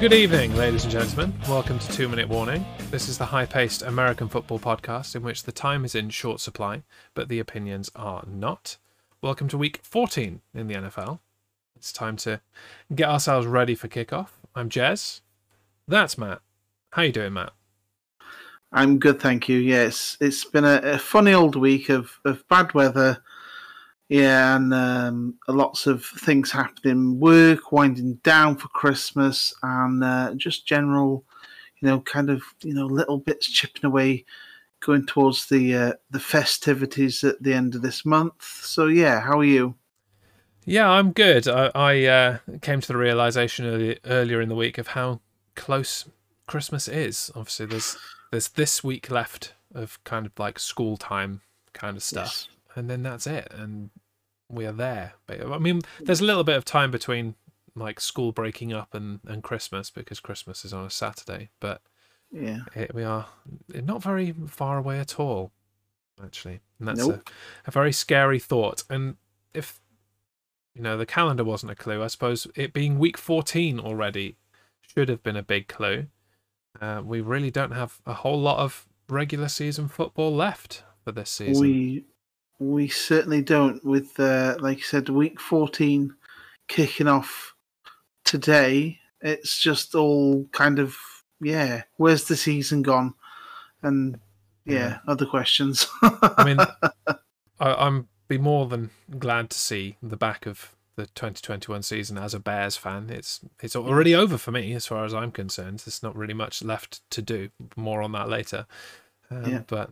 Good evening, ladies and gentlemen. Welcome to Two Minute Warning. This is the high paced American football podcast in which the time is in short supply, but the opinions are not. Welcome to week 14 in the NFL. It's time to get ourselves ready for kickoff. I'm Jez. That's Matt. How you doing, Matt? I'm good, thank you. Yes, it's been a, a funny old week of, of bad weather. Yeah, and um, lots of things happening, work winding down for Christmas, and uh, just general, you know, kind of you know little bits chipping away, going towards the uh, the festivities at the end of this month. So yeah, how are you? Yeah, I'm good. I, I uh, came to the realization early, earlier in the week of how close Christmas is. Obviously, there's there's this week left of kind of like school time kind of stuff. Yes and then that's it, and we are there. But I mean, there's a little bit of time between like school breaking up and and Christmas because Christmas is on a Saturday, but yeah, it, we are not very far away at all, actually, and that's nope. a, a very scary thought. And if you know the calendar wasn't a clue, I suppose it being week 14 already should have been a big clue. Uh, we really don't have a whole lot of regular season football left for this season. We we certainly don't. With uh, like you said, week fourteen kicking off today, it's just all kind of yeah. Where's the season gone? And yeah, yeah. other questions. I mean, I, am be more than glad to see the back of the 2021 season as a Bears fan. It's it's already over for me as far as I'm concerned. There's not really much left to do. More on that later. Um, yeah. But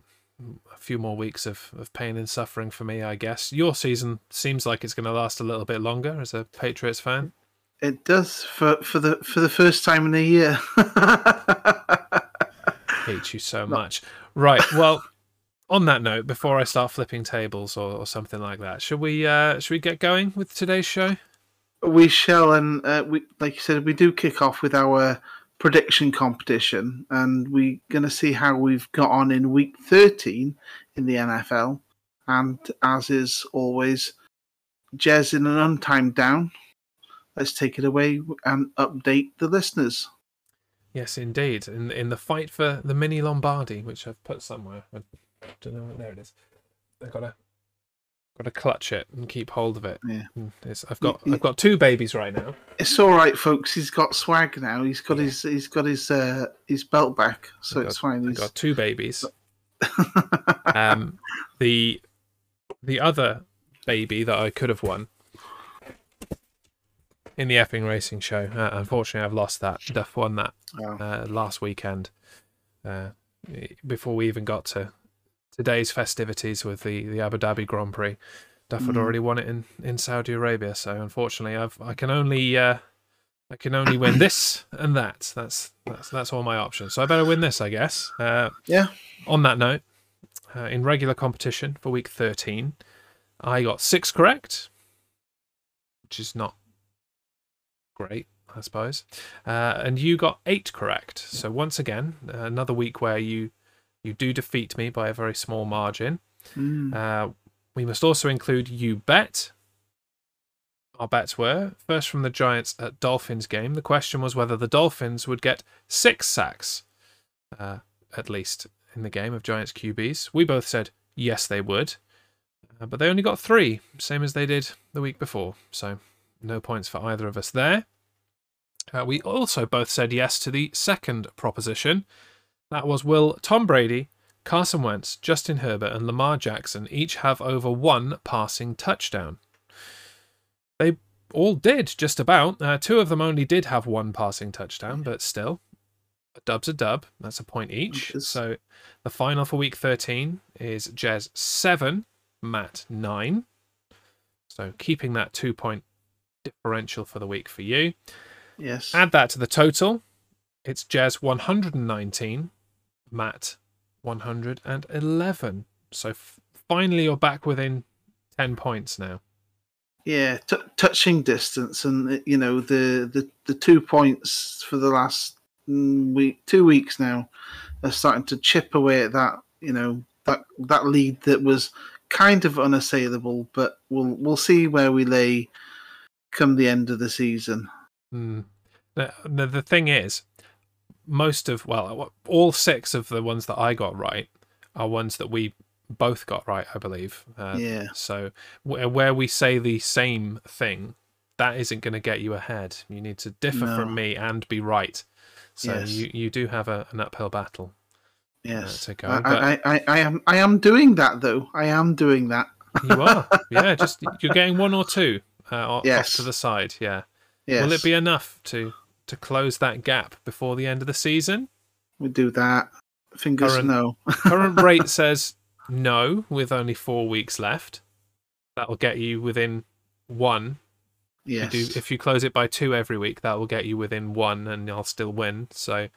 a few more weeks of, of pain and suffering for me, I guess. Your season seems like it's going to last a little bit longer as a Patriots fan. It does for for the for the first time in a year. Hate you so much. Right. Well, on that note, before I start flipping tables or, or something like that, should we uh, should we get going with today's show? We shall, and uh, we like you said, we do kick off with our prediction competition, and we're going to see how we've got on in week 13 in the NFL. And as is always, Jez in an untimed down. Let's take it away and update the listeners. Yes, indeed. In in the fight for the mini Lombardi, which I've put somewhere, I don't know. There it is. I've got a got to clutch it and keep hold of it. Yeah, it's, I've got I've got two babies right now. It's all right, folks. He's got swag now. He's got yeah. his he's got his uh, his belt back, so it's fine. He's got two babies. um, the the other baby that I could have won in the effing racing show. Uh, unfortunately, I've lost that. Duff won that oh. uh, last weekend. Uh, before we even got to today's festivities with the, the Abu Dhabi Grand Prix. Duff had mm. already won it in, in Saudi Arabia, so unfortunately, I've I can only uh, I can only win this and that. That's that's that's all my options. So I better win this, I guess. Uh, yeah. On that note, uh, in regular competition for week thirteen, I got six correct, which is not great, I suppose. Uh, and you got eight correct. So once again, another week where you you do defeat me by a very small margin. Mm. Uh, we must also include you bet. Our bets were first from the Giants at Dolphins game. The question was whether the Dolphins would get six sacks, uh, at least in the game of Giants QBs. We both said yes, they would, uh, but they only got three, same as they did the week before. So no points for either of us there. Uh, we also both said yes to the second proposition. That was will Tom Brady, Carson Wentz, Justin Herbert, and Lamar Jackson each have over one passing touchdown? They all did, just about. Uh, two of them only did have one passing touchdown, but still, a dub's a dub. That's a point each. So the final for week 13 is Jez 7, Matt 9. So keeping that two point differential for the week for you. Yes. Add that to the total. It's Jez 119, Matt 111. So f- finally, you're back within 10 points now. Yeah, t- touching distance, and you know the, the the two points for the last mm, week, two weeks now, are starting to chip away at that. You know that that lead that was kind of unassailable, but we'll we'll see where we lay come the end of the season. Mm. The, the, the thing is, most of well, all six of the ones that I got right are ones that we both got right, I believe. Uh, Yeah. So where where we say the same thing, that isn't going to get you ahead. You need to differ No. from me and be right. So Yes. you, you do have a, an uphill battle. Yes. to go, I, but- I, I, I am I am doing that though. I am doing that. You are, yeah. Just you're getting one or two uh, off to the side. Yeah. Yes. Will it be enough to to close that gap before the end of the season? We do that. Fingers Current- no. Current rate says no, with only four weeks left. That will get you within one. Yes. You do, if you close it by two every week, that will get you within one, and I'll still win. So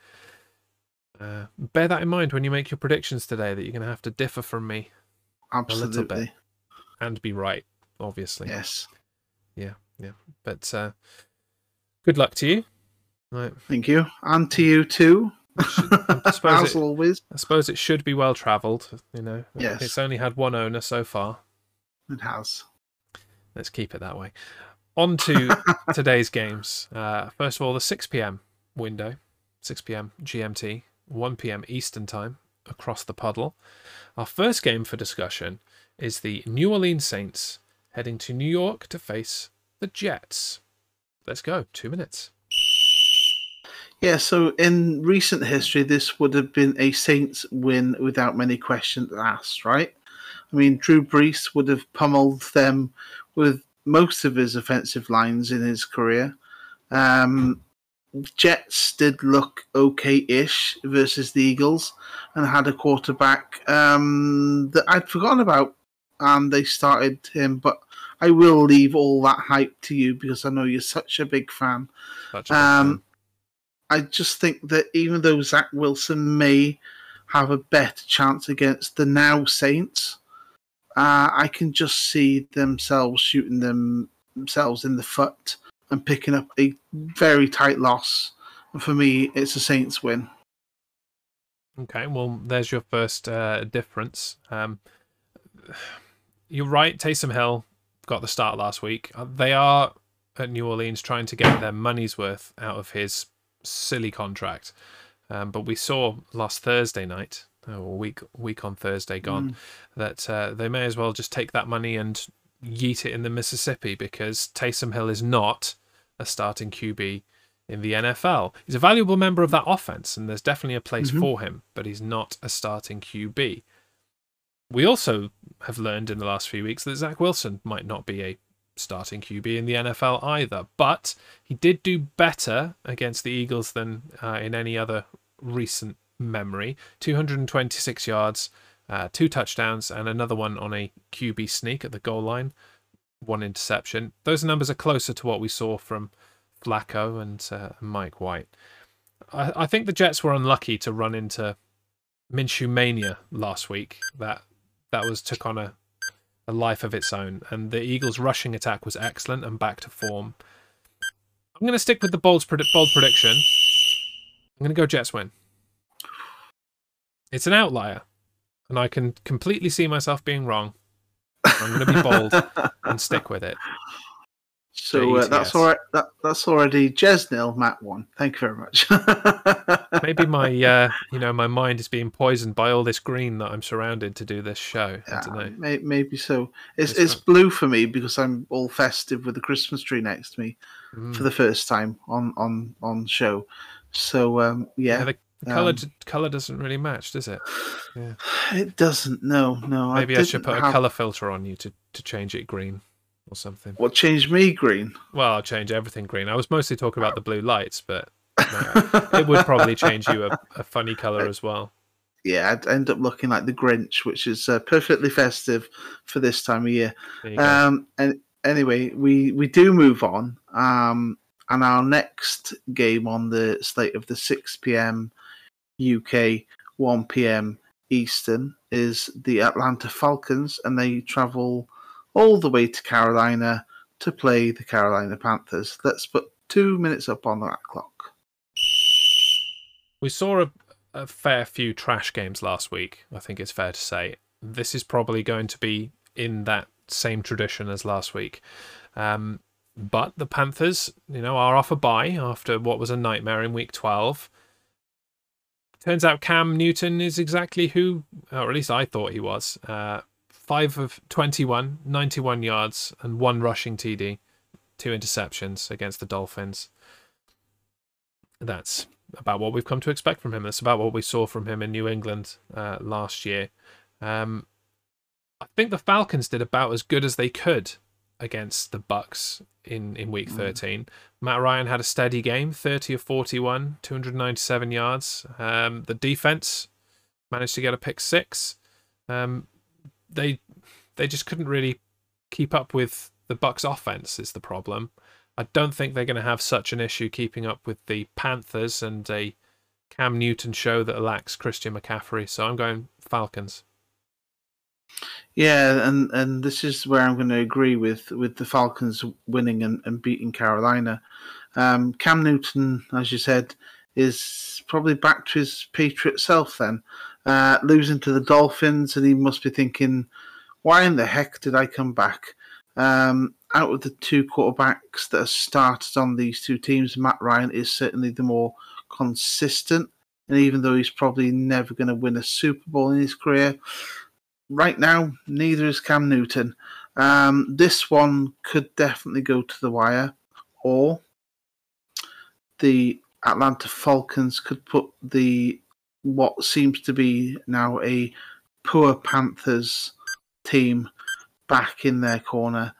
uh, bear that in mind when you make your predictions today. That you're going to have to differ from me Absolutely. little bit. and be right, obviously. Yes. Yeah, yeah. But uh, good luck to you. Right. Thank you. And to you too. I suppose As it- always. I suppose it should be well travelled. You know, Yes. it's only had one owner so far. It has. Let's keep it that way. On to today's games. Uh, first of all, the 6 p.m. window, 6 p.m. GMT, 1 p.m. Eastern Time across the puddle. Our first game for discussion is the New Orleans Saints heading to New York to face the Jets. Let's go. Two minutes. Yeah, so in recent history, this would have been a Saints win without many questions asked, right? I mean, Drew Brees would have pummeled them with most of his offensive lines in his career. Um, Jets did look okay-ish versus the Eagles and had a quarterback um, that I'd forgotten about, and they started him. But I will leave all that hype to you because I know you're such a big fan. A Um, I just think that even though Zach Wilson may have a better chance against the now Saints, uh, I can just see themselves shooting them themselves in the foot and picking up a very tight loss. And for me, it's a Saints win. Okay, well, there's your first uh, difference. Um, you're right. Taysom Hill got the start last week. Uh, They are at New Orleans trying to get their money's worth out of his silly contract. Um, but we saw last Thursday night, or a week week on Thursday gone, that uh, they may as well just take that money and yeet it in the Mississippi because Taysom Hill is not a starting QB in the NFL. He's a valuable member of that offense, and there's definitely a place Mhm. for him, but he's not a starting QB. We also have learned in the last few weeks that Zach Wilson might not be a starting QB in the NFL either, but he did do better against the Eagles than uh, in any other recent memory 226 yards, uh, two touchdowns, and another one on a QB sneak at the goal line, one interception. Those numbers are closer to what we saw from Flacco and uh, Mike White. I, I think the Jets were unlucky to run into Minshew mania last week. That that was took on a a life of its own, and the Eagles' rushing attack was excellent and back to form. I'm going to stick with the bold, bold prediction. I'm going to go Jets win. It's an outlier, and I can completely see myself being wrong. I'm going to be bold and stick with it. So uh, that's all right. That, that's already Jez nil, Matt one. Thank you very much. Maybe my, uh, you know, my mind is being poisoned by all this green that I'm surrounded to do this show. I don't know. May, maybe so. It's It's it's blue for me because I'm all festive with the Christmas tree next to me Mm. for the first time on on on show. So um, yeah, Yeah, the, the color um, color doesn't really match, does it? it doesn't. No, no. Maybe I, should didn't put a color filter on you to, to change it green or something. What changed me green? Well, I'll change everything green. I was mostly talking about the blue lights, but no, it would probably change you a, a funny color as well. yeah, I'd end up looking like the Grinch, which is uh, perfectly festive for this time of year. There you go. Um, and anyway, we we do move on. Um, and our next game on the slate of the six p.m. UK, one p.m. Eastern is the Atlanta Falcons, and they travel all the way to Carolina to play the Carolina Panthers. Let's put two minutes up on that clock. We saw a, a fair few trash games last week, I think it's fair to say. This is probably going to be in that same tradition as last week. Um, but the Panthers, you know, are off a bye after what was a nightmare in week 12. Turns out Cam Newton is exactly who, or at least I thought he was. Uh, 5 of 21, 91 yards, and one rushing TD, two interceptions against the Dolphins. That's about what we've come to expect from him. That's about what we saw from him in New England uh, last year. Um, I think the Falcons did about as good as they could against the Bucs in in week mm. 13. Matt Ryan had a steady game, 30 of 41, 297 yards. Um, the defense managed to get a pick six. Um, they they just couldn't really keep up with the Bucs offense is the problem. I don't think they're going to have such an issue keeping up with the Panthers and a Cam Newton show that lacks Christian McCaffrey. So I'm going Falcons. Yeah, and, and this is where I'm going to agree with, with the Falcons winning and, and beating Carolina. Um, Cam Newton, as you said, is probably back to his Patriot self then. Uh, losing to the Dolphins, and he must be thinking, why in the heck did I come back? Um, out of the two quarterbacks that have started on these two teams, Matt Ryan is certainly the more consistent. And even though he's probably never going to win a Super Bowl in his career, right now, neither is Cam Newton. Um, this one could definitely go to the wire, or the Atlanta Falcons could put the what seems to be now a poor Panthers team back in their corner.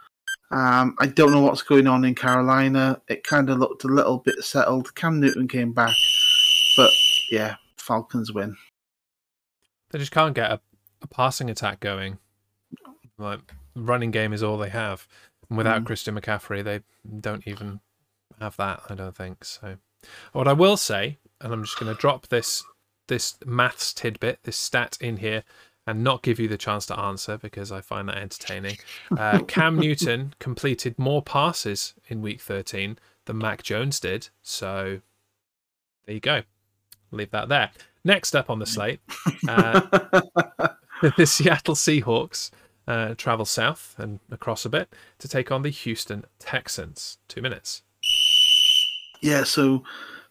Um, I don't know what's going on in Carolina. It kind of looked a little bit settled. Cam Newton came back, but yeah, Falcons win. They just can't get a a passing attack going. Like running game is all they have. And without mm. Christian McCaffrey, they don't even have that. I don't think so. What I will say, and I'm just going to drop this this maths tidbit, this stat in here, and not give you the chance to answer because I find that entertaining. Uh, Cam Newton completed more passes in Week 13 than Mac Jones did. So there you go. Leave that there. Next up on the slate, uh, the Seattle Seahawks uh, travel south and across a bit to take on the Houston Texans. Two minutes. Yeah, so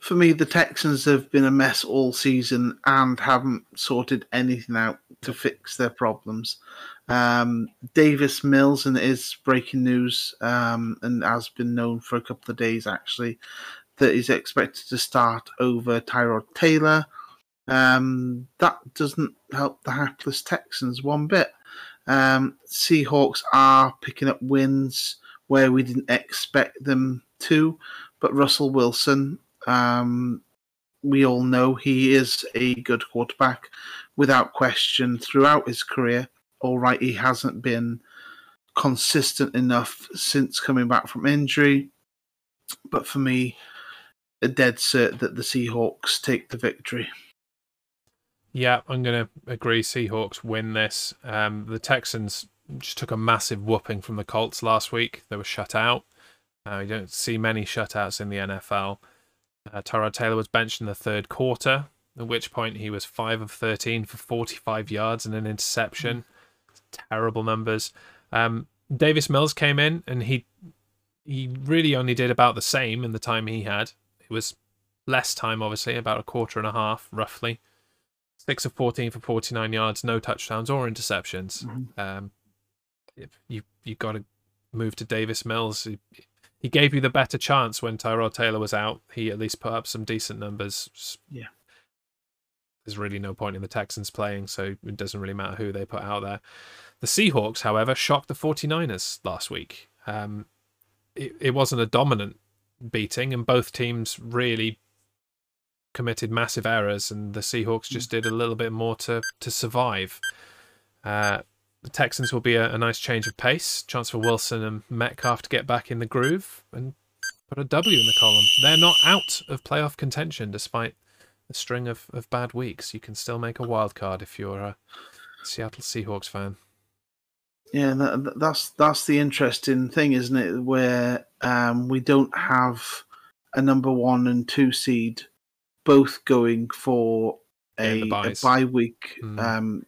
for me, the Texans have been a mess all season and haven't sorted anything out to fix their problems. Um, Davis Mills, and is breaking news, um, and has been known for a couple of days actually, that he's expected to start over Tyrod Taylor. Um, that doesn't help the hapless Texans one bit. Um, Seahawks are picking up wins where we didn't expect them to, but Russell Wilson, um, we all know he is a good quarterback without question throughout his career. All right, he hasn't been consistent enough since coming back from injury, but for me, a dead cert that the Seahawks take the victory. Yeah, I'm going to agree. Seahawks win this. Um, the Texans just took a massive whooping from the Colts last week. They were shut out. Uh, you don't see many shutouts in the NFL. Uh, Tyrod Taylor was benched in the third quarter, at which point he was 5 of 13 for 45 yards and an interception. Terrible numbers. Um, Davis Mills came in and he he really only did about the same in the time he had. It was less time, obviously, about a quarter and a half, roughly six of 14 for 49 yards, no touchdowns or interceptions. Mm-hmm. Um, you you got to move to Davis Mills. He, he, gave you the better chance when Tyrod Taylor was out. He at least put up some decent numbers. Yeah. There's really no point in the Texans playing, so it doesn't really matter who they put out there. The Seahawks, however, shocked the 49ers last week. Um, it, it wasn't a dominant beating, and both teams really committed massive errors, and the Seahawks just did a little bit more to to survive. Uh, the Texans will be a, a, nice change of pace. Chance for Wilson and Metcalf to get back in the groove and put a W in the column. They're not out of playoff contention despite a string of, of bad weeks. You can still make a wild card if you're a Seattle Seahawks fan. Yeah, that, that's that's the interesting thing, isn't it? Where um, we don't have a number one and two seed both going for a, a bye week. Mm. Um,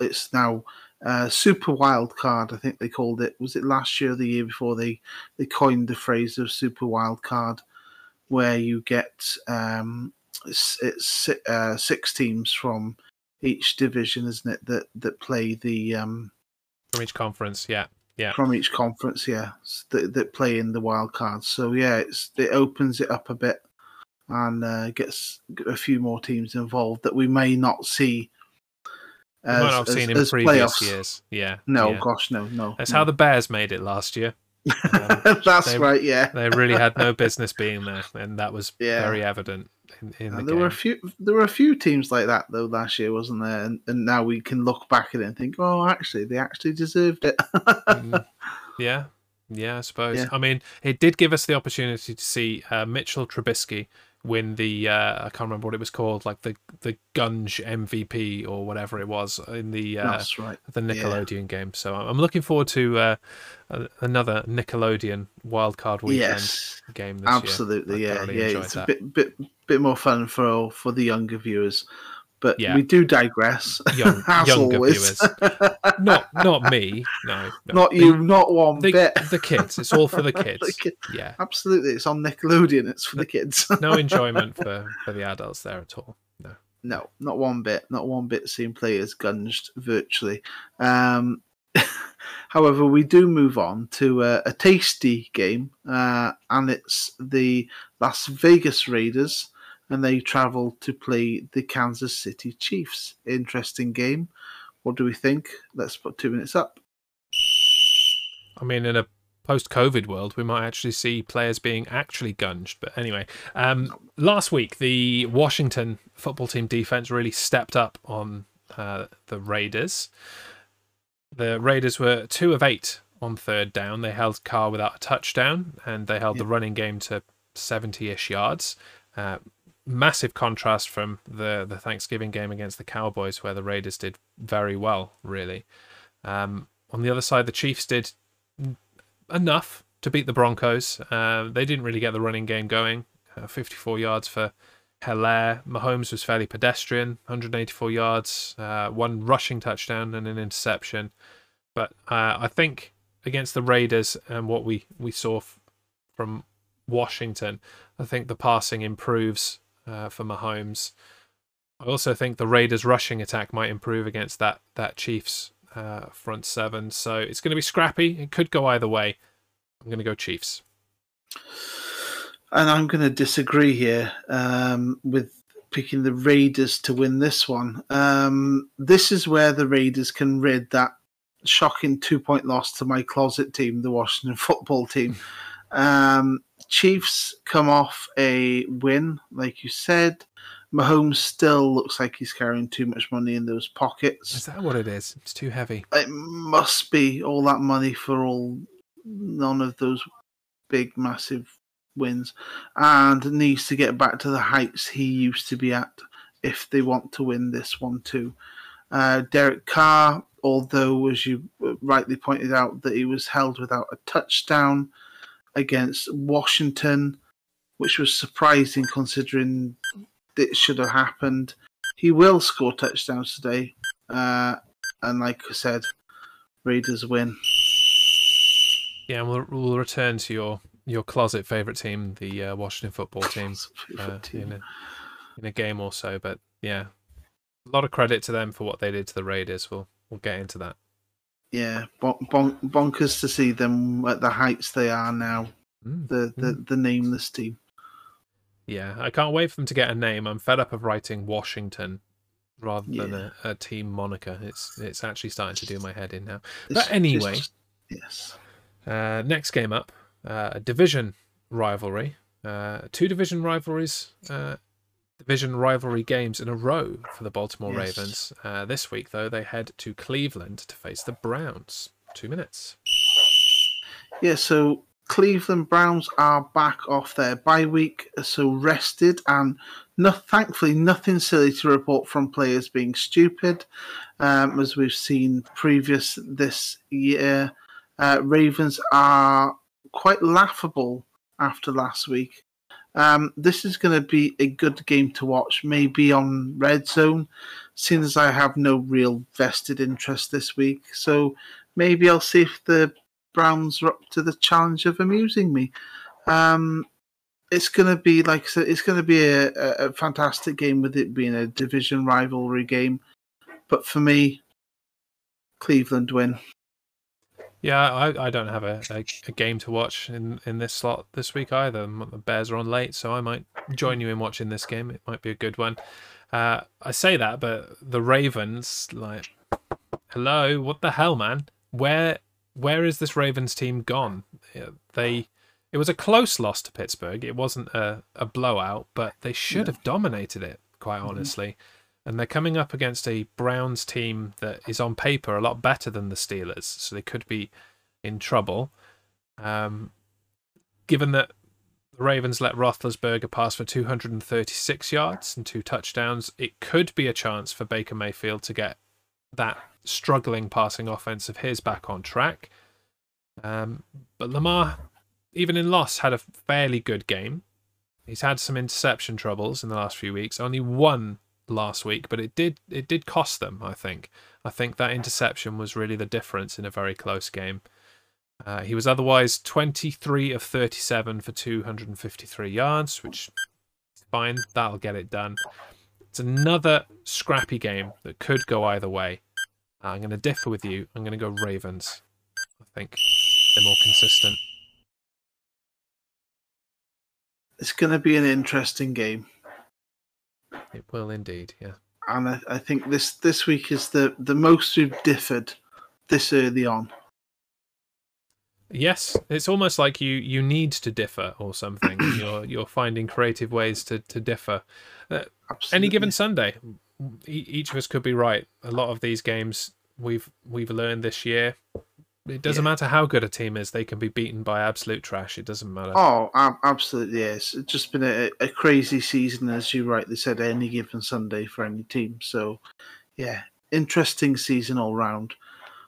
it's now uh, super wild card. I think they called it. Was it last year or the year before they they coined the phrase of super wild card, where you get um, it's, it's uh, six teams from each division, isn't it? That that play the um, from each conference. Yeah, yeah. From each conference, yeah, that, that play in the wild cards. So yeah, it's it opens it up a bit and uh, gets a few more teams involved that we may not see. As, might not have seen in previous playoffs. years. Yeah. No, yeah. gosh, no, no. That's no. how the Bears made it last year. Um, That's they, right. Yeah. they really had no business being there, and that was yeah. very evident. In, in the there game. were a few. There were a few teams like that though last year, wasn't there? And, and now we can look back at it and think, oh, actually, they actually deserved it. mm, yeah, yeah, I suppose. Yeah. I mean, it did give us the opportunity to see uh, Mitchell Trubisky win the uh, I can't remember what it was called, like the the Gunge MVP or whatever it was in the uh, right. the Nickelodeon yeah. game. So I'm looking forward to uh, another Nickelodeon wildcard weekend yes, game. absolutely, yeah, yeah. It's that. a bit bit bit more fun for for the younger viewers. But yeah. we do digress. Young, as younger always. viewers, not not me. No, no. not the, you. Not one the, bit. The kids. It's all for the kids. the kid. Yeah, absolutely. It's on Nickelodeon. It's for the kids. no enjoyment for for the adults there at all. No. No, not one bit. Not one bit. Seeing players gunged virtually. Um, However, we do move on to a, a tasty game, uh, and it's the Las Vegas Raiders and they travel to play the Kansas City Chiefs. Interesting game. What do we think? Let's put two minutes up. I mean, in a post-COVID world, we might actually see players being actually gunged. But anyway, um, last week the Washington football team defense really stepped up on uh, the Raiders. The Raiders were two of eight on third down. They held Carr without a touchdown, and they held yep. the running game to 70-ish yards. Uh, massive contrast from the the Thanksgiving game against the Cowboys, where the Raiders did very well, really. Um, on the other side, the Chiefs did enough to beat the Broncos. Uh, they didn't really get the running game going. Uh, 54 yards for Helaire. Mahomes was fairly pedestrian, 184 yards, uh, one rushing touchdown and an interception. But uh, I think against the Raiders and what we, we saw f- from Washington, I think the passing improves uh, for Mahomes. I also think the Raiders' rushing attack might improve against that that Chiefs uh, front seven. So it's going to be scrappy. It could go either way. I'm going to go Chiefs. And I'm going to disagree here um, with picking the Raiders to win this one. Um, this is where the Raiders can rid that shocking two point loss to my closet team, the Washington football team. Um, Chiefs come off a win, like you said. Mahomes still looks like he's carrying too much money in those pockets. Is that what it is? It's too heavy. It must be all that money for all none of those big, massive wins, and needs to get back to the heights he used to be at if they want to win this one too. Uh, Derek Carr, although as you rightly pointed out that he was held without a touchdown, against Washington, which was surprising considering it should have happened. He will score touchdowns today. Uh, and like I said, Raiders win. Yeah, we'll, we'll return to your, your closet favourite team, the uh, Washington football team, uh, team. In, a, in a game or so. But yeah, a lot of credit to them for what they did to the Raiders. We'll, we'll get into that yeah, bon- bon- bonkers to see them at the heights they are now. Mm. The, the mm. the nameless team. Yeah, I can't wait for them to get a name. I'm fed up of writing Washington rather than a, a, team moniker. It's it's actually starting to do my head in now. But anyway, just, yes. Uh, next game up, uh, a division rivalry. Uh, two division rivalries uh, division rivalry games in a row for the Baltimore yes. Ravens. Uh, this week, though, they head to Cleveland to face the Browns. Two minutes. Yeah, so Cleveland Browns are back off their bye week, so rested, and no, thankfully nothing silly to report from players being stupid, um, as we've seen previous this year. Uh, Ravens are quite laughable after last week Um, this is going to be a good game to watch, maybe on Red Zone, seeing as I have no real vested interest this week. So maybe I'll see if the Browns are up to the challenge of amusing me. Um, it's going to be, like I said, it's going to be a, a, fantastic game with it being a division rivalry game. But for me, Cleveland win. Yeah, I, I don't have a, a, a, game to watch in, in this slot this week either. The Bears are on late, so I might join you in watching this game. It might be a good one. Uh, I say that, but the Ravens, like, hello, what the hell, man? Where where is this Ravens team gone? They it was a close loss to Pittsburgh. It wasn't a, a blowout, but they should yeah. have dominated it, quite mm-hmm. honestly. Mm-hmm. And they're coming up against a Browns team that is on paper a lot better than the Steelers, so they could be in trouble. Um, given that the Ravens let Roethlisberger pass for 236 yards and two touchdowns, it could be a chance for Baker Mayfield to get that struggling passing offense of his back on track. Um, but Lamar even in loss, had a fairly good game. He's had some interception troubles in the last few weeks. Only one last week, but it did it did cost them. I think. I think that interception was really the difference in a very close game. Uh, he was otherwise 23 of 37 for 253 yards, which fine. That'll get it done. It's another scrappy game that could go either way. I'm going to differ with you. I'm going to go Ravens. I think they're more consistent it's going to be an interesting game. It will indeed, yeah. And I, I, think this this week is the the most we've differed this early on. Yes, it's almost like you you need to differ or something. you're you're finding creative ways to to differ. Uh, any given Sunday, each of us could be right. A lot of these games we've we've learned this year it doesn't yeah. matter how good a team is; they can be beaten by absolute trash. It doesn't matter. Oh, absolutely yes. It's just been a, a crazy season, as you rightly said, any given Sunday for any team. So, yeah, interesting season all round.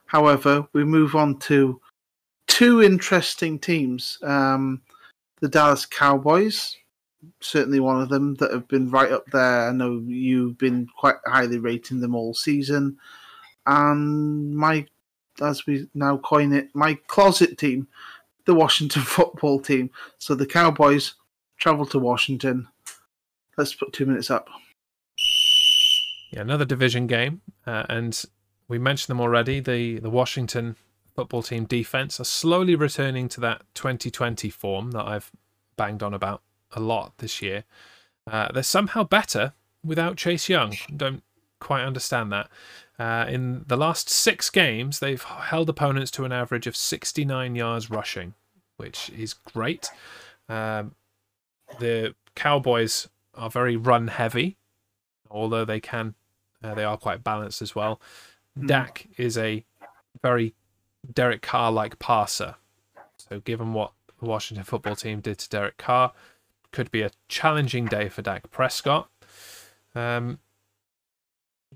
However, we move on to two interesting teams. Um, the Dallas Cowboys, certainly one of them that have been right up there. I know you've been quite highly rating them all season. And my as we now coin it, my closet team, the Washington football team. So the Cowboys travel to Washington. Let's put two minutes up. Yeah, another division game, uh, and we mentioned them already. The the Washington football team defense are slowly returning to that 2020 form that I've banged on about a lot this year. Uh, they're somehow better without Chase Young. Don't quite understand that. Uh, in the last six games, they've held opponents to an average of 69 yards rushing, which is great. Um, the Cowboys are very run heavy, although they can, uh, they are quite balanced as well. Mm. Dak is a very Derek Carr like passer. So, given what the Washington football team did to Derek Carr, could be a challenging day for Dak Prescott. Um,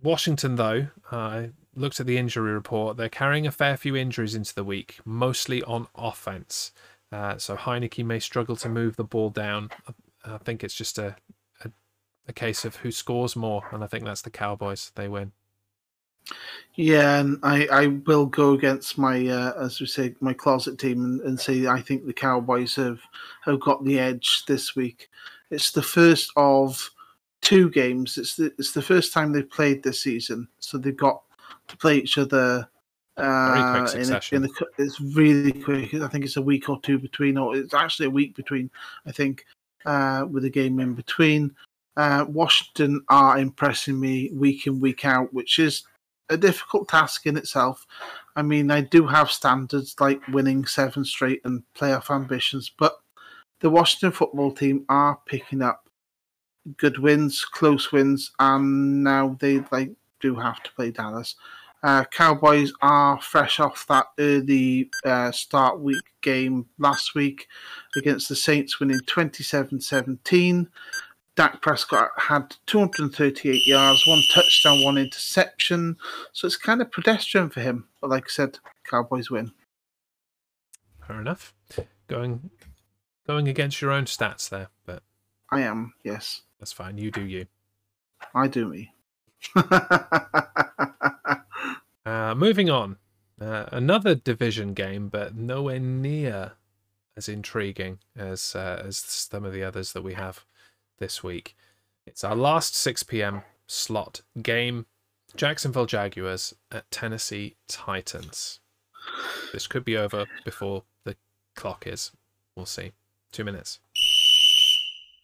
Washington, though, uh, looked at the injury report. They're carrying a fair few injuries into the week, mostly on offense. Uh, so Heinicke may struggle to move the ball down. I think it's just a, a, a case of who scores more, and I think that's the Cowboys. They win. Yeah, and I, I will go against my uh, as we say my closet team and, and say I think the Cowboys have have got the edge this week. It's the first of two games. It's the it's the first time they've played this season, so they've got to play each other. Uh, in, a, in the, it's really quick. I think it's a week or two between, or it's actually a week between. I think uh, with a game in between. Uh, Washington are impressing me week in week out, which is a difficult task in itself. I mean, I do have standards like winning seven straight and playoff ambitions, but the Washington football team are picking up good wins, close wins, and now they like do have to play Dallas. Uh, Cowboys are fresh off that early uh, start week game last week against the Saints, winning 27 17. Dak Prescott had 238 yards, one touchdown, one interception. So it's kind of pedestrian for him. But like I said, Cowboys win. Fair enough. Going going against your own stats there, but I am. Yes, That's fine. You do you. I do me. Uh, moving on. Uh, another division game, but nowhere near as intriguing as uh, as some of the others that we have this week. It's our last 6 p.m. slot game. Jacksonville Jaguars at Tennessee Titans. This could be over before the clock is. We'll see. Two minutes.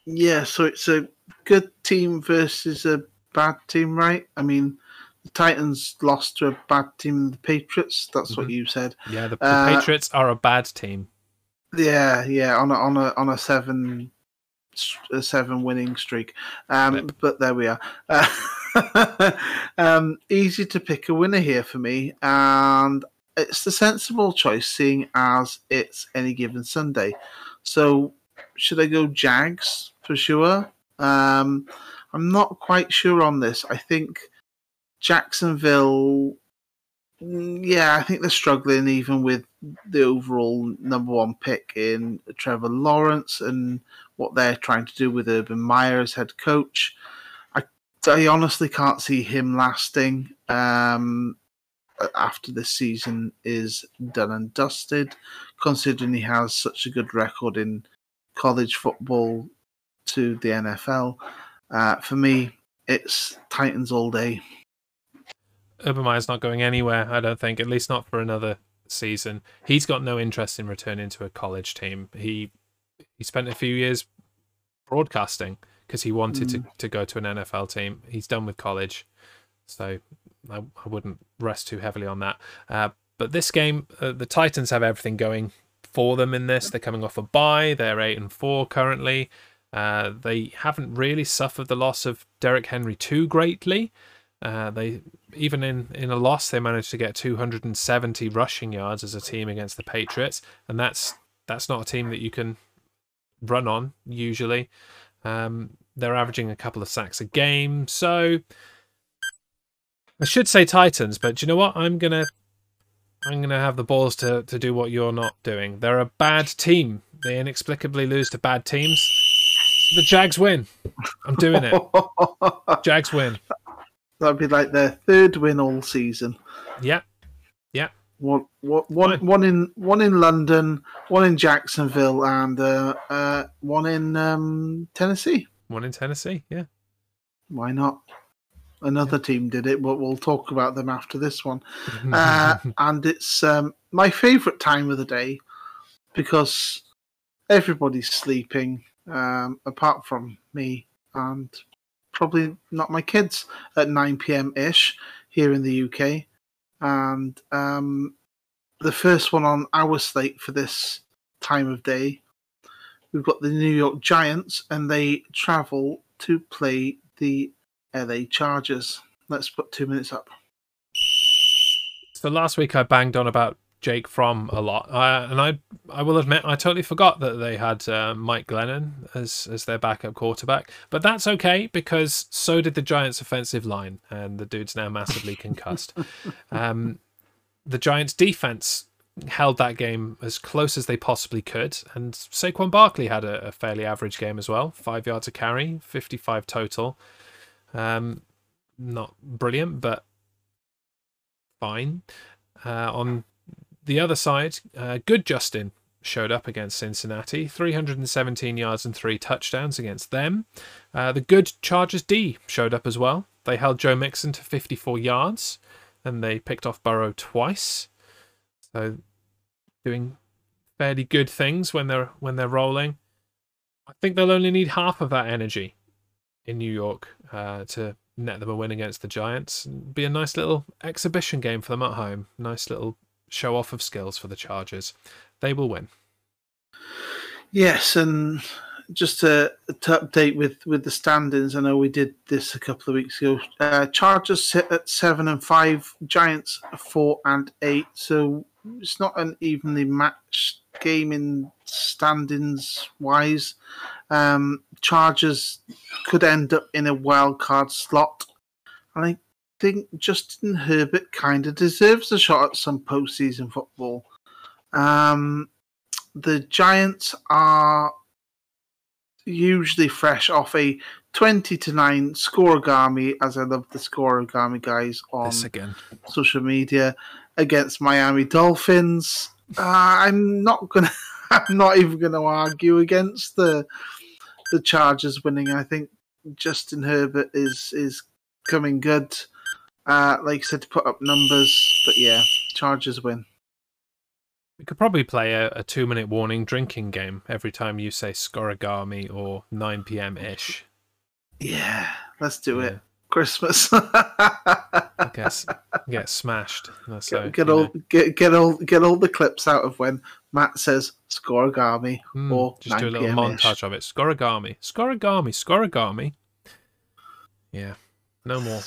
Yeah, so it's a good team versus a bad team, right? I mean, the Titans lost to a bad team, the Patriots. That's what Mhm. you said. Yeah, the, the Uh, Patriots are a bad team. Yeah, yeah, on a on a on a seven a seven winning streak. Um, Yep. but there we are. Uh, um, easy to pick a winner here for me, and it's the sensible choice, seeing as it's any given Sunday. So, should I go Jags for sure? Um, I'm not quite sure on this. I think Jacksonville. mm, Yeah, I think they're struggling even with the overall number one pick in Trevor Lawrence and what they're trying to do with Urban Meyer as head coach. I, I honestly can't see him lasting um, after this season is done and dusted, considering he has such a good record in college football to the NFL. Uh, for me, it's Titans all day. Urban Meyer's not going anywhere, I don't think, at least not for another season. He's got no interest in returning to a college team. He he spent a few years broadcasting because he wanted to, to go to an NFL team. He's done with college, so I, I wouldn't rest too heavily on that. Uh, but this game, uh, the Titans have everything going for them in this. They're coming off a bye. They're eight and four currently. Uh, they haven't really suffered the loss of Derrick Henry too greatly. Uh, they even in in a loss they managed to get 270 rushing yards as a team against the Patriots, and that's that's not a team that you can run on usually. Um, they're averaging a couple of sacks a game, so I should say Titans, but you know what? I'm gonna I'm gonna have the balls to to do what you're not doing. They're a bad team. They inexplicably lose to bad teams. The Jags win. I'm doing it. Jags win. That'd be like their third win all season. Yeah. One, one, one, Fine. one in one in London, one in Jacksonville, and uh, uh, one in um, Tennessee. One in Tennessee. Yeah. Why not? Another team did it, but we'll talk about them after this one. Uh, and it's um, my favourite time of the day because everybody's sleeping, um, apart from me and probably not my kids at 9 p.m. ish here in the UK. And um, the first one on our slate for this time of day, we've got the New York Giants, and they travel to play the LA Chargers. Let's put two minutes up. So last week I banged on about Jake Fromm a lot, uh, and I I will admit I totally forgot that they had uh, Mike Glennon as as their backup quarterback. But that's okay because so did the Giants' offensive line, and the dude's now massively concussed. Um, the Giants' defense held that game as close as they possibly could, and Saquon Barkley had a, a fairly average game as well, five yards a carry, fifty-five total. Um, not brilliant, but fine. Uh, on the other side, uh, good Justin showed up against Cincinnati, 317 yards and three touchdowns against them. Uh, the good Chargers D showed up as well. They held Joe Mixon to 54 yards, and they picked off Burrow twice. So, doing fairly good things when they're when they're rolling. I think they'll only need half of that energy in New York uh, to net them a win against the Giants. Be a nice little exhibition game for them at home. Nice little show off of skills for the Chargers. They will win. Yes, and just to, to update with, with the standings, I know we did this a couple of weeks ago. Uh, Chargers sit at seven and five, Giants four and eight. So it's not an evenly matched game in standings wise. Um, Chargers could end up in a wild card slot, I think Justin Herbert kind of deserves a shot at some postseason football. Um, the Giants are usually fresh off a 20 to 9 scorigami, as I love the scorigami guys on again. social media, against Miami Dolphins. Uh, I'm not gonna. I'm not even going to argue against the the Chargers winning. I think Justin Herbert is is coming good. Uh, like I said, to put up numbers, but yeah, Chargers win. We could probably play a, a two minute warning drinking game every time you say Scorigami or 9 pm ish. Yeah, let's do Yeah. it. Christmas. I guess get smashed. That's get, so, get all know. get get all get all the clips out of when Matt says scorigami Hmm, or just do a little montage of it. Scorigami, Scorigami, Scorigami. Yeah, no more.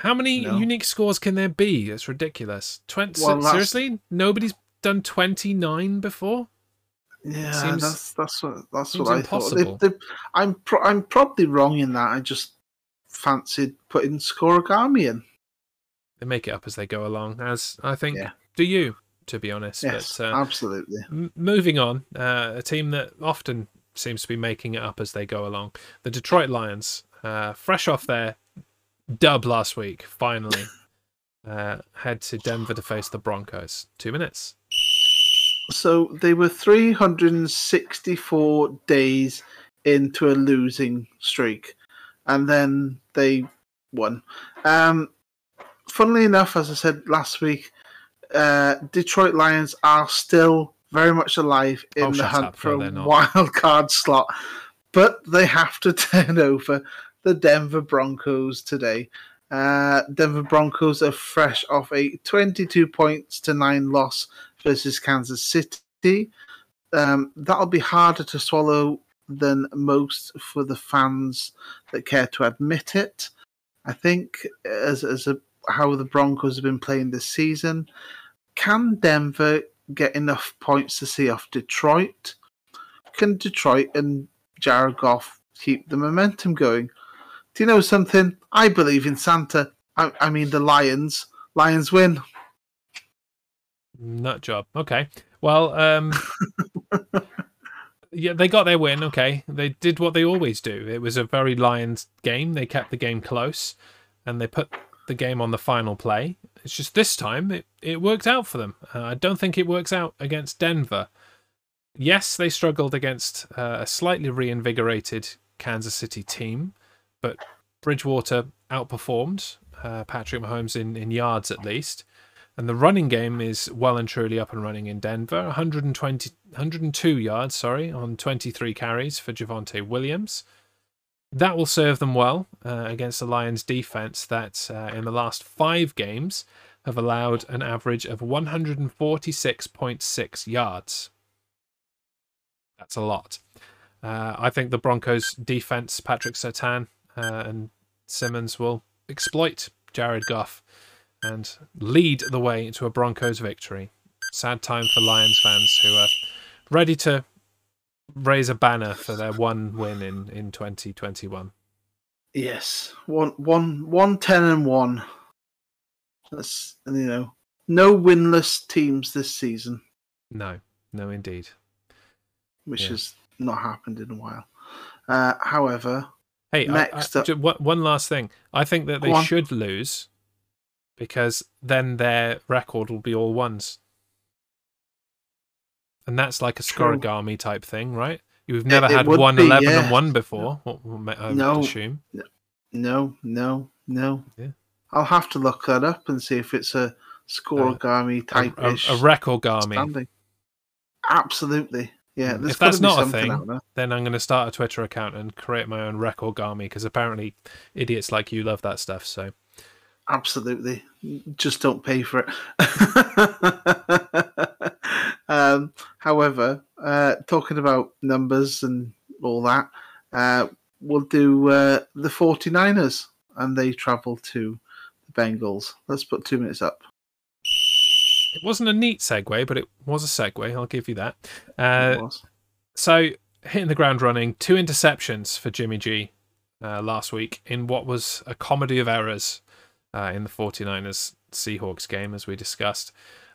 How many No. unique scores can there be? It's ridiculous. Twenty. Well, seriously, nobody's done twenty nine before. Yeah, Seems- that's that's what that's what I impossible. thought. They, they, I'm pro- I'm probably wrong in that. I just fancied putting scorigami in. They make it up as they go along, as I think Yeah. do you, to be honest. Yes, But uh, absolutely. M- moving on, uh, a team that often seems to be making it up as they go along. The Detroit Lions, uh, fresh off their dub last week, finally uh, head to Denver to face the Broncos. Two minutes. So they were 364 days into a losing streak, and then they won. Um, funnily enough, as I said last week, uh, Detroit Lions are still very much alive in Oh, the hunt up. for No, a wild card slot, but they have to turn over the Denver Broncos today. Uh, Denver Broncos are fresh off a 22 points to 9 loss versus Kansas City. Um, that'll be harder to swallow than most for the fans that care to admit it. I think as as a, how the Broncos have been playing this season, can Denver get enough points to see off Detroit? Can Detroit and Jared Goff keep the momentum going? Do you know something? I believe in Santa. I, I mean the Lions. Lions win. Nut job. Okay. Well, um, yeah, they got their win. Okay, they did what they always do. It was a very Lions game. They kept the game close, and they put the game on the final play. It's just this time it, it worked out for them. Uh, I don't think it works out against Denver. Yes, they struggled against uh, a slightly reinvigorated Kansas City team, but Bridgewater outperformed uh, Patrick Mahomes in, in yards at least. And the running game is well and truly up and running in Denver. 120, 102 yards, sorry, on 23 carries for Javonte Williams. That will serve them well uh, against the Lions defense that uh, in the last five games have allowed an average of 146.6 yards. That's a lot. Uh, I think the Broncos defense, Patrick Surtain uh, and Simmons will exploit Jared Goff and lead the way into a Broncos victory. Sad time for Lions fans who are ready to raise a banner for their one win in, in 2021. Yes, one, one, one, ten, and one. That's you know, no winless teams this season, No, no, indeed. which Yeah. has not happened in a while. Uh, however, Hey, I- Next I, up- one last thing. I think that they should lose because then their record will be all ones. And that's like a True. type thing, right? You've never it had would one be, eleven yeah. and one before. What, what I No. assume. no, no, no. Yeah. I'll have to look that up and see if it's a uh, scorigami A, type a, ish a recordgami. Absolutely, yeah. Mm. If that's not a thing. Then I'm going to start a Twitter account and create my own record recordgami because apparently idiots like you love that stuff. So Absolutely. Just don't pay for it. um, however, uh, talking about numbers and all that, uh, we'll do uh, the 49ers and they travel to the Bengals. Let's put two minutes up. It wasn't a neat segue, but it was a segue. I'll give you that. Uh. So hitting the ground running, two interceptions for Jimmy G uh, last week in what was a comedy of errors uh, in the 49ers Seahawks game, as we discussed.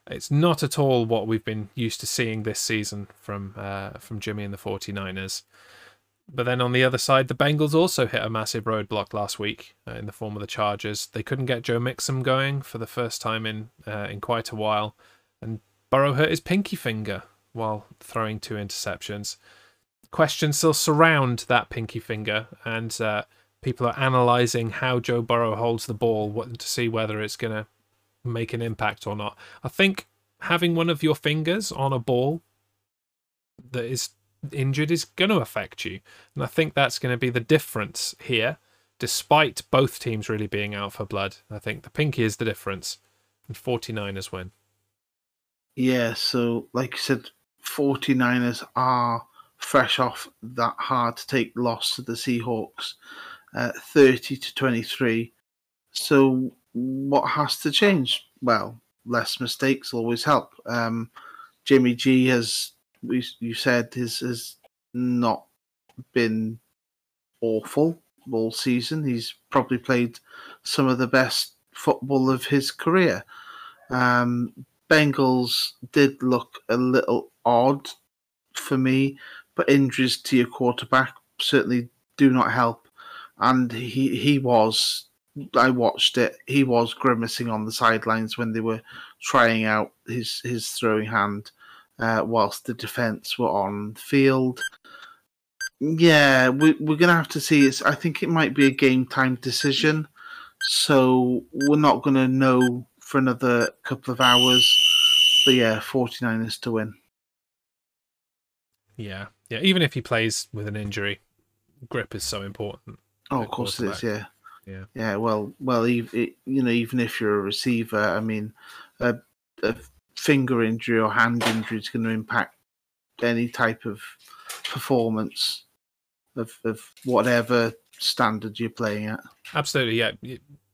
It's not at all what we've been used to seeing this season from uh, from Jimmy and the 49ers. But then on the other side, the Bengals also hit a massive roadblock last week uh, in the form of the Chargers. They couldn't get Joe Mixon going for the first time in uh, in quite a while, and Burrow hurt his pinky finger while throwing two interceptions. Questions still surround that pinky finger, and uh, people are analysing how Joe Burrow holds the ball to see whether it's going to make an impact or not. I think having one of your fingers on a ball that is injured is going to affect you. And I think that's going to be the difference here, despite both teams really being out for blood. I think the pinky is the difference, and 49ers win. Yeah, so like you said, 49ers are fresh off that hard to take loss to the Seahawks, uh, 30 to 23. So what has to change? Well, less mistakes always help. Um, Jimmy G has, you said, has, has not been awful all season. He's probably played some of the best football of his career. Um, Bengals did look a little odd for me, but injuries to your quarterback certainly do not help. And he he was I watched it. He was grimacing on the sidelines when they were trying out his his throwing hand, uh, whilst the defense were on the field. Yeah, we, we're gonna have to see. It's. I think it might be a game time decision, so we're not gonna know for another couple of hours. But yeah, 49ers to win. Yeah, yeah. Even if he plays with an injury, grip is so important. Oh, of course it is. Yeah. Yeah. Yeah. Well, well, you know, even if you're a receiver, I mean, a, a finger injury or hand injury is going to impact any type of performance of, of whatever standard you're playing at. Absolutely. Yeah.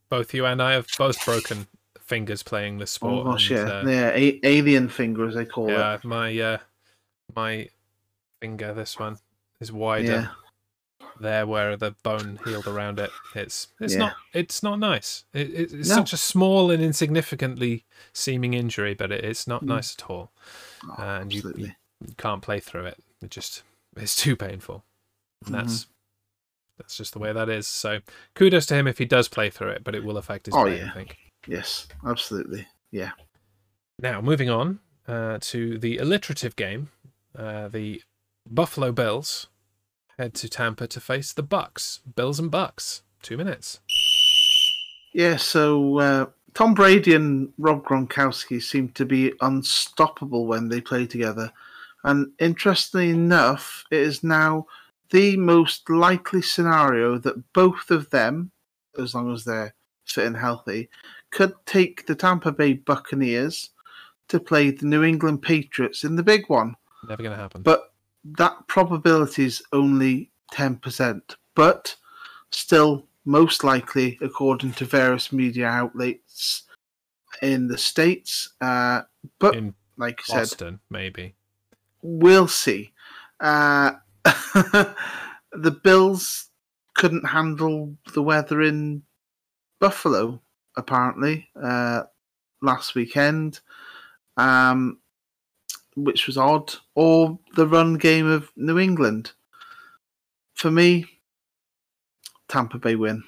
Both you and I have both broken fingers playing this sport. Oh gosh, and, yeah, uh, yeah, a- alien finger as they call yeah, it. Yeah, my uh, my finger, this one, is wider. Yeah there where the bone healed around it. It's it's yeah. not it's not nice. It, it, it's no. such a small and insignificantly seeming injury, but it, it's not mm. nice at all. Oh, uh, and you, you, can't play through it. It just it's too painful. Mm-hmm. that's that's just the way that is. So kudos to him if he does play through it, but it will affect his oh, play, yeah. I think. Yes, absolutely. Yeah. Now moving on uh, to the alliterative game, uh, the Buffalo Bills head to Tampa to face the Bucs. Bills and Bucs. Two minutes. Yeah, so uh, Tom Brady and Rob Gronkowski seem to be unstoppable when they play together. And interestingly enough, it is now the most likely scenario that both of them, as long as they're fit and healthy, could take the Tampa Bay Buccaneers to play the New England Patriots in the big one. Never going to happen. But that probability is only 10%, but still most likely, according to various media outlets in the States. Uh, but in like I Boston, said, maybe. We'll see. Uh, the Bills couldn't handle the weather in Buffalo, apparently, uh, last weekend. Um, which was odd, or the run game of New England. For me, Tampa Bay win.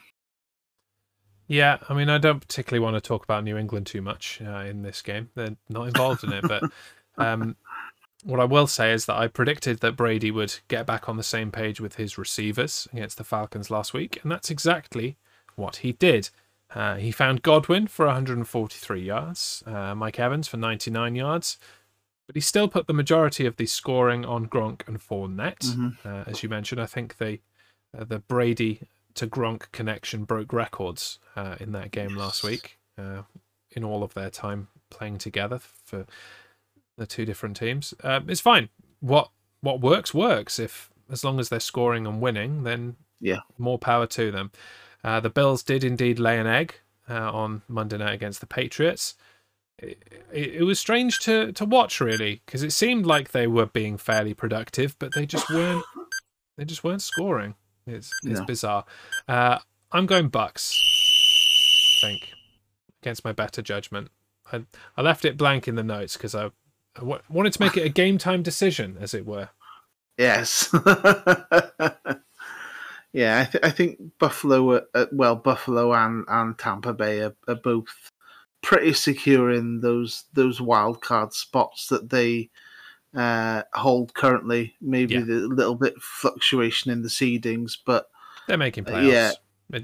Yeah, I mean, I don't particularly want to talk about New England too much uh, in this game. They're not involved in it, but um, what I will say is that I predicted that Brady would get back on the same page with his receivers against the Falcons last week, and that's exactly what he did. Uh, he found Godwin for 143 yards, uh, Mike Evans for 99 yards, but he still put the majority of the scoring on Gronk and Fournette. Mm-hmm. Uh, as you mentioned, I think the uh, the Brady to Gronk connection broke records uh, in that game yes. last week uh, in all of their time playing together for the two different teams. Um, it's fine. What what works works. If as long as they're scoring and winning, then yeah, more power to them. Uh, the Bills did indeed lay an egg uh, on Monday night against the Patriots it, it was strange to to watch really because it seemed like they were being fairly productive, but they just weren't. They just weren't scoring. It's it's yeah. bizarre. Uh, I'm going Bucs. I think against my better judgment. I I left it blank in the notes because I, I w- wanted to make it a game time decision, as it were. Yes. yeah, I, th- I think Buffalo, are, uh, well, Buffalo and, and Tampa Bay are, are both pretty secure in those those wild card spots that they uh, hold currently. Maybe Yeah. the little bit fluctuation in the seedings, but They're making Uh, playoffs. yeah.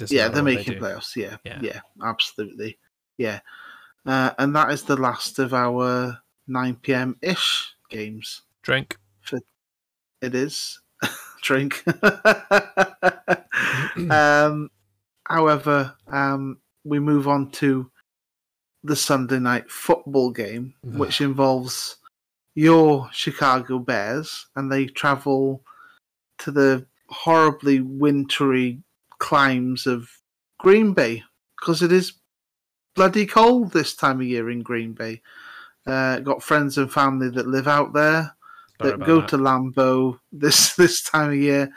Yeah, they're what they making playoffs. Yeah, Yeah. yeah, absolutely. Yeah, uh, and that is the last of our nine pm ish games. Drink. For, It is drink. um, however, um, we move on to the Sunday night football game, which involves your Chicago Bears, and they travel to the horribly wintry climes of Green Bay because it is bloody cold this time of year in Green Bay. Uh, got friends and family that live out there Sorry that go that. to Lambeau this this time of year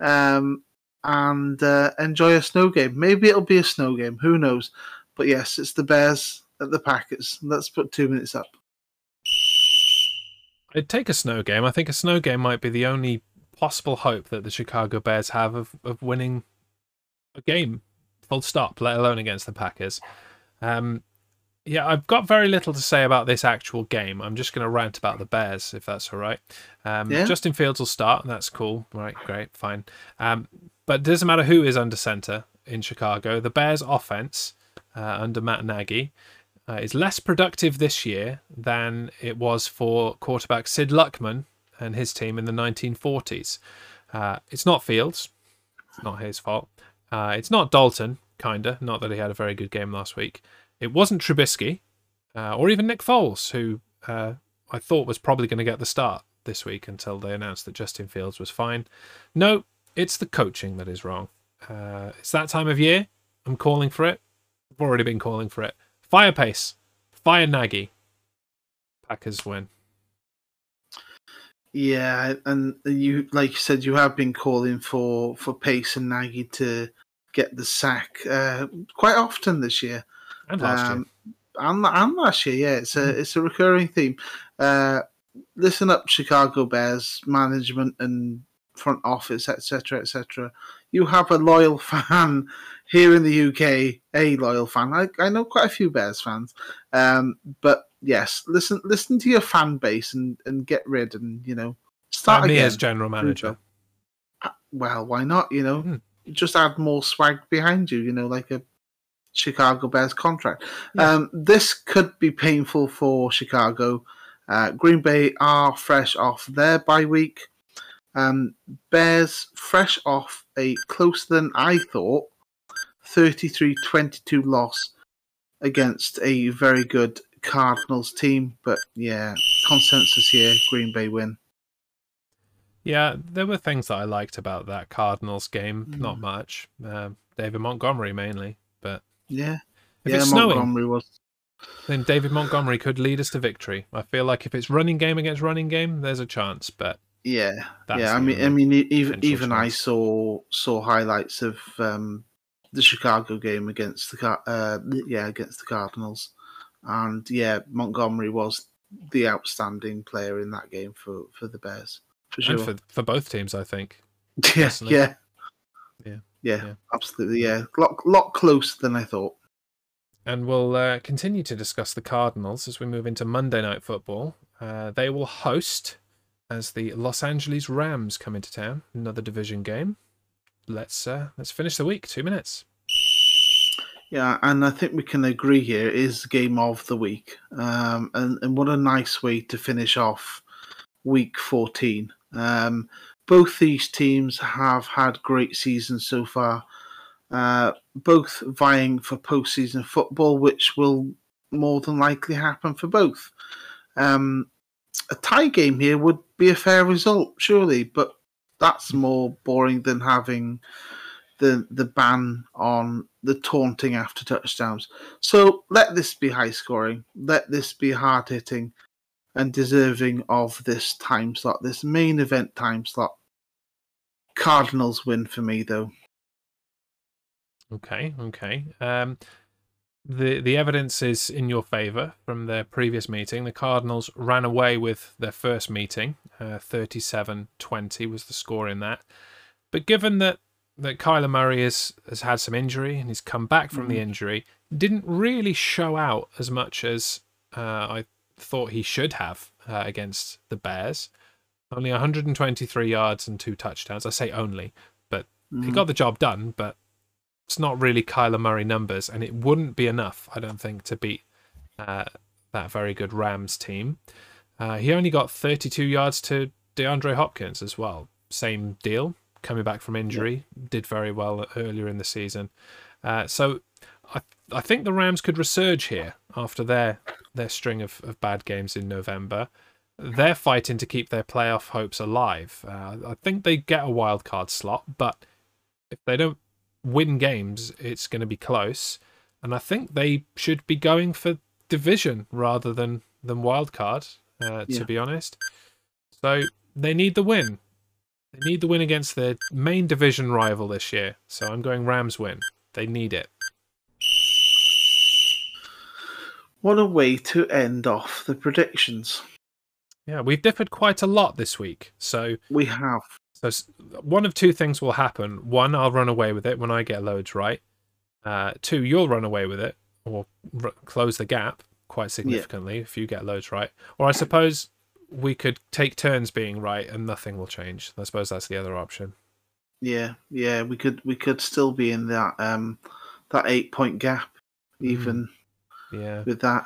um, and uh, enjoy a snow game. Maybe it'll be a snow game. Who knows? But yes, it's the Bears at the Packers. Let's put two minutes up. I'd take a snow game. I think a snow game might be the only possible hope that the Chicago Bears have of, of winning a game, full stop, let alone against the Packers. Um, yeah, I've got very little to say about this actual game. I'm just going to rant about the Bears, if that's all right. Um, Yeah. Justin Fields will start. and That's cool. Right, great, fine. Um, but it doesn't matter who is under center in Chicago. The Bears' offense uh, under Matt Nagy uh, is less productive this year than it was for quarterback Sid Luckman and his team in the 1940s. Uh, it's not Fields, it's not his fault. Uh, it's not Dalton, kinda. Not that he had a very good game last week. It wasn't Trubisky, uh, or even Nick Foles, who uh, I thought was probably going to get the start this week until they announced that Justin Fields was fine. No, it's the coaching that is wrong. Uh, it's that time of year. I'm calling for it. I've already been calling for it. Fire Pace. Fire Nagy. Packers win. Yeah, and you, like you said, you have been calling for for Pace and Nagy to get the sack uh, quite often this year. And last Um, and, and last year, yeah, it's a it's a recurring theme. Uh, listen up, Chicago Bears management and front office, etc., etc. You have a loyal fan here in the UK, a loyal fan. I, I know quite a few Bears fans, um, but yes, listen listen to your fan base and, and get rid and you know start me as general manager. Well, why not? You know, Hmm. just add more swag behind you. You know, like a Chicago Bears contract. Yeah. Um, this could be painful for Chicago. Uh, Green Bay are fresh off their bye week. Um, Bears fresh off a closer than I thought 33-22 loss against a very good Cardinals team. But yeah, consensus here: Green Bay win. Yeah, there were things that I liked about that Cardinals game. Mm. Not much. Um, David Montgomery mainly, but Yeah, if yeah. it's snowing, Montgomery was then David Montgomery could lead us to victory. I feel like if it's running game against running game, there's a chance. But Yeah, yeah. I mean, I mean, even even I saw saw highlights of um, the Chicago game against the uh, yeah against the Cardinals, and yeah, Montgomery was the outstanding player in that game for for the Bears for sure. and for for both teams, I think. yeah, yeah, Yeah, yeah, yeah. absolutely. Yeah, lot lot closer than I thought. And we'll uh, continue to discuss the Cardinals as we move into Monday Night Football. Uh, they will host as the Los Angeles Rams come into town. Another division game. Let's uh, let's finish the week. Two minutes. Yeah, and I think we can agree here is game of the week. Um, and, and what a nice way to finish off week 14. Um, both these teams have had great seasons so far, uh, both vying for postseason football, which will more than likely happen for both. Um, a tie game here would be a fair result, surely, but that's more boring than having the the ban on the taunting after touchdowns. So let this be high scoring. Let this be hard hitting and deserving of this time slot, this main event time slot. Cardinals win for me though. Okay, okay. Um, the the evidence is in your favor from their previous meeting. The Cardinals ran away with their first meeting. Uh, 37-20 was the score in that. But given that that Kyler Murray has, has had some injury and he's come back from the injury, didn't really show out as much as uh, I thought he should have uh, against the Bears. Only 123 yards and two touchdowns. I say only, but he got the job done. But it's not really Kyler Murray numbers, and it wouldn't be enough, I don't think, to beat uh, that very good Rams team. Uh, he only got 32 yards to DeAndre Hopkins as well. Same deal, coming back from injury, did very well earlier in the season. Uh, so I I think the Rams could resurge here after their their string of, of bad games in November. They're fighting to keep their playoff hopes alive. Uh, I think they get a wild card slot, but if they don't win games, it's going to be close. And I think they should be going for division rather than than wild card. Uh, Yeah. To be honest, so they need the win. They need the win against their main division rival this year. So I'm going Rams win. They need it. What a way to end off the predictions. Yeah, we've differed quite a lot this week. So We have. So one of two things will happen. One, I'll run away with it when I get loads right. Uh, two, you'll run away with it or r- close the gap quite significantly if you get loads right. Or I suppose we could take turns being right and nothing will change. I suppose that's the other option. Yeah, yeah, we could we could still be in that um that eight point gap, even Yeah, with that.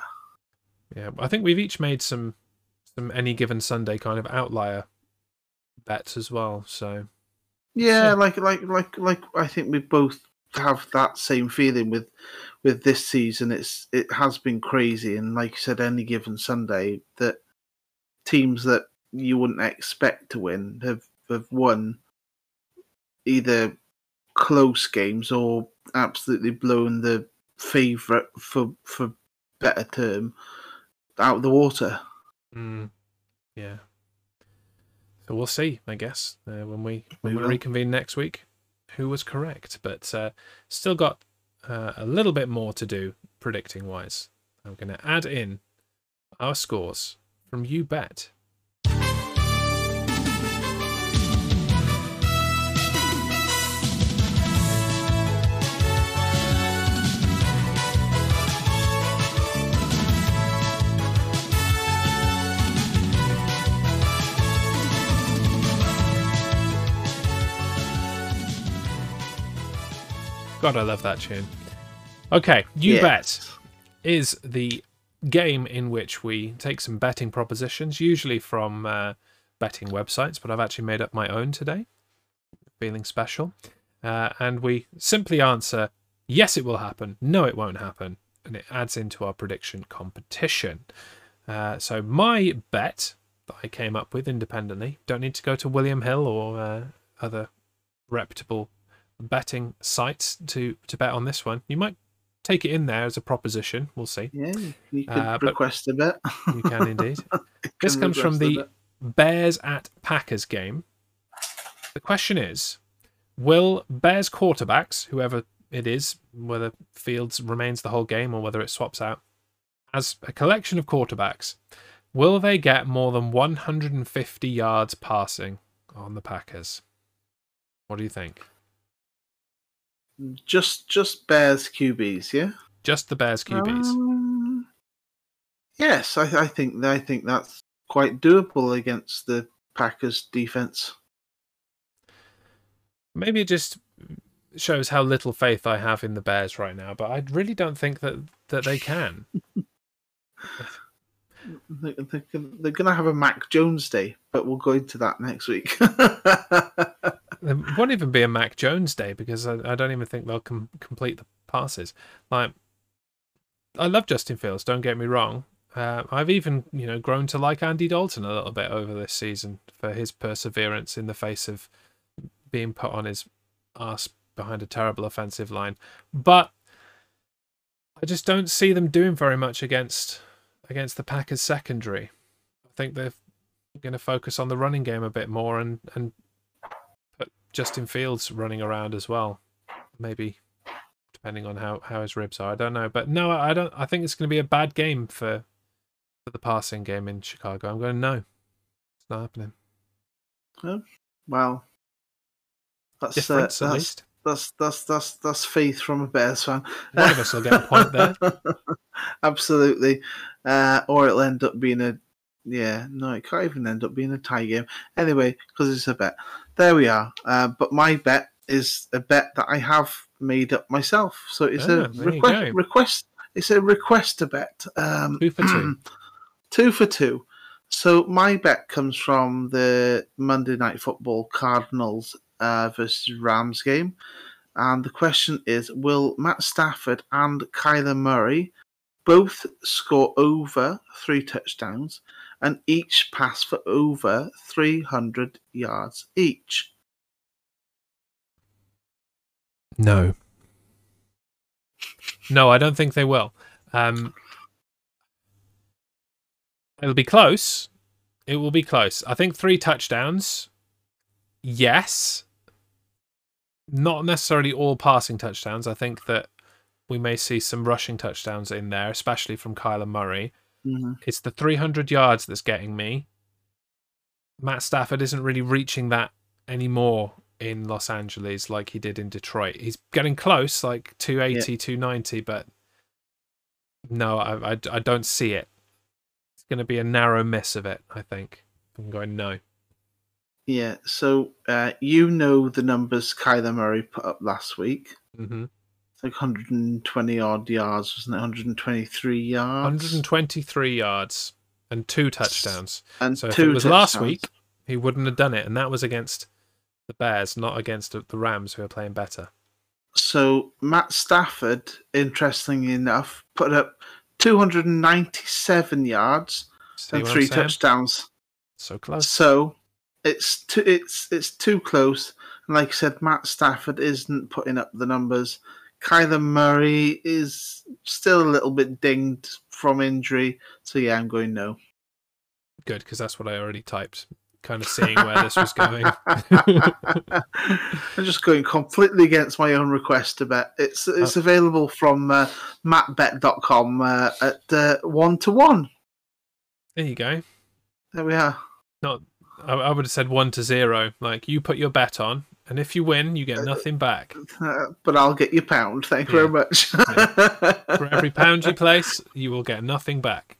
yeah. I think we've each made some some any given Sunday kind of outlier bets as well. So Yeah, So- like like like like I think we both have that same feeling with with this season. It's it has been crazy, and like you said, any given Sunday, that teams that you wouldn't expect to win have have won either close games or absolutely blown the favourite for for better term out of the water. mm, yeah. So we'll see, I guess, uh, when we when We we reconvene next week, who was correct. But uh, still got uh, a little bit more to do predicting wise. I'm going to add in our scores from You Bet. God, I love that tune. Okay, You Yeah. Bet is the game in which we take some betting propositions, usually from uh, betting websites, but I've actually made up my own today. Feeling special. Uh, and we simply answer yes, it will happen, no, it won't happen. And it adds into our prediction competition. Uh, so, my bet that I came up with independently, don't need to go to William Hill or uh, other reputable betting sites to, to bet on this one. You might take it in there as a proposition. We'll see. Yeah, you could Uh, request a bit. You can indeed. this Can comes from the. Bears at Packers game. The question is Will Bears quarterbacks, whoever it is, whether Fields remains the whole game or whether it swaps out, as a collection of quarterbacks, will they get more than 150 yards passing on the Packers? What do you think? Just just Bears QBs, yeah. Just the Bears QBs. Um, yes, I, I think I think that's quite doable against the Packers defense. Maybe it just shows how little faith I have in the Bears right now, but I really don't think that, that they can. They- They're, they're going to have a Mac Jones day, but we'll go into that next week. There won't even be a Mac Jones day because I, I don't even think they'll com- complete the passes. Like, I love Justin Fields. Don't get me wrong. Uh, I've even you know grown to like Andy Dalton a little bit over this season for his perseverance in the face of being put on his ass behind a terrible offensive line. But I just don't see them doing very much against against the Packers secondary. I think they're going to focus on the running game a bit more and and Justin Fields running around as well. Maybe depending on how, how his ribs are. I don't know, but no, I don't. I think it's going to be a bad game for for the passing game in Chicago. I'm going no, it's not happening. Well, that's uh, that's, least. that's that's that's that's faith from a Bears fan. One of us will get a point there. Absolutely, uh, or it'll end up being a yeah. No, it can't even end up being a tie game anyway because it's a bet. There we are. Uh, but my bet is a bet that I have made up myself. So it's Ah, a request. Request. It's a request to bet. Um, Two for two. two for two. So my bet comes from the Monday Night Football Cardinals uh, versus Rams game, and the question is: Will Matt Stafford and Kyler Murray both score over three touchdowns and each pass for over three hundred yards each? No. No, I don't think they will. Um, it'll be close. It will be close. I think three touchdowns. Yes. Not necessarily all passing touchdowns. I think that we may see some rushing touchdowns in there, especially from Kyler Murray. Hmm It's the 300 yards that's getting me. Matt Stafford isn't really reaching that anymore in Los Angeles like he did in Detroit. He's getting close, like 280, 290, but no, I, I, I don't see it. It's going to be a narrow miss of it, I think. I'm going no. Yeah. So uh, you know the numbers Kyler Murray put up last week. hmm It's like 120 odd yards, wasn't it? 123 yards. 123 yards and two touchdowns. and So if it was last week, he wouldn't have done it, and that was against the Bears, not against the the Rams, who are playing better. So Matt Stafford, interestingly enough, put up 297 yards See and three touchdowns. So close. So it's too, it's it's too close. And like I said, Matt Stafford isn't putting up the numbers. Kyler Murray is still a little bit dinged from injury. So yeah, I'm going no. Good, because that's what I already typed. Kind of seeing where this was going. I'm just going completely against my own request to bet. It's it's available from uh, mattbet.com uh, at uh, one to one. There you go. There we are. Not. I, I would have said one to zero. Like you put your bet on, and if you win, you get nothing back. Uh, but I'll get your pound. Thank you Yeah. very much. For every pound you place, you will get nothing back.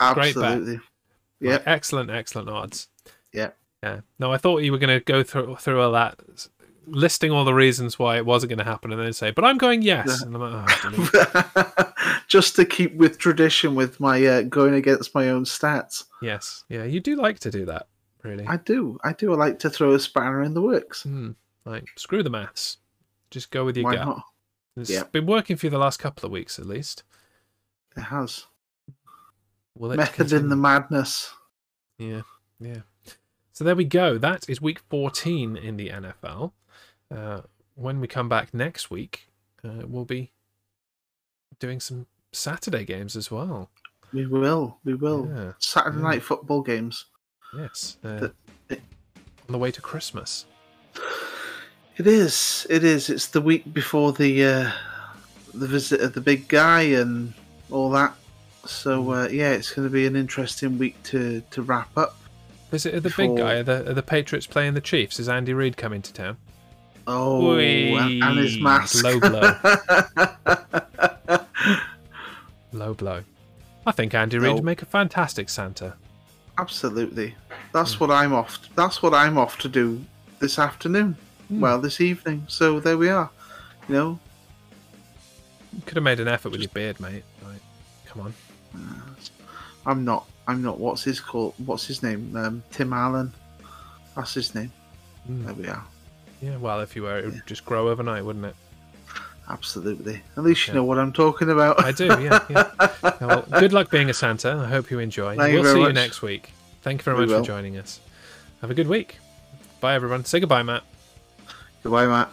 It's a great bet. Absolutely. Like, excellent, excellent odds. Yeah. Yeah. No, I thought you were going to go through through all that, listing all the reasons why it wasn't going to happen, and then say, "But I'm going yes." I'm like, oh, just to keep with tradition with my uh, going against my own stats. yes. Yeah, you do like to do that, really. I do. I do. I like to throw a spanner in the works. Hmm. Like, screw the maths. Just go with your Why gut. not? It's Yeah. been working for you the last couple of weeks, at least. It has. Will it Method in the madness. Yeah, yeah. So there we go. That is week 14 in the NFL. Uh, when we come back next week, uh, we'll be doing some Saturday games as well. We will. We will. Yeah, Saturday yeah. night football games. Yes. The- on the way to Christmas. It is. It is. It's the week before the uh, the visit of the big guy and all that. So uh, yeah, it's going to be an interesting week to to wrap up. Visit of the big guy. Are the, are the Patriots playing the Chiefs? Is Andy Reid coming to town? Oh, and and his mask. Low blow. Low blow. I think Andy Reid would make a fantastic Santa. Absolutely. That's what I'm off. That's what I'm off to do this afternoon. Hmm. Well, this evening. So there we are. You know, You could have made an effort with your beard, mate. Like, come on. I'm not. I'm not. What's his called? What's his name? Um, Tim Allen. That's his name. Mm. There we are. Yeah, well, if you were, it would Yeah. just grow overnight, wouldn't it? Absolutely. At least you Yeah. know what I'm talking about. I do, yeah. yeah. well, good luck being a Santa. I hope you enjoy. Thank we'll very see you next week. Thank you very We much will. for joining us. Have a good week. Bye, everyone. Say goodbye, Matt. Goodbye, Matt.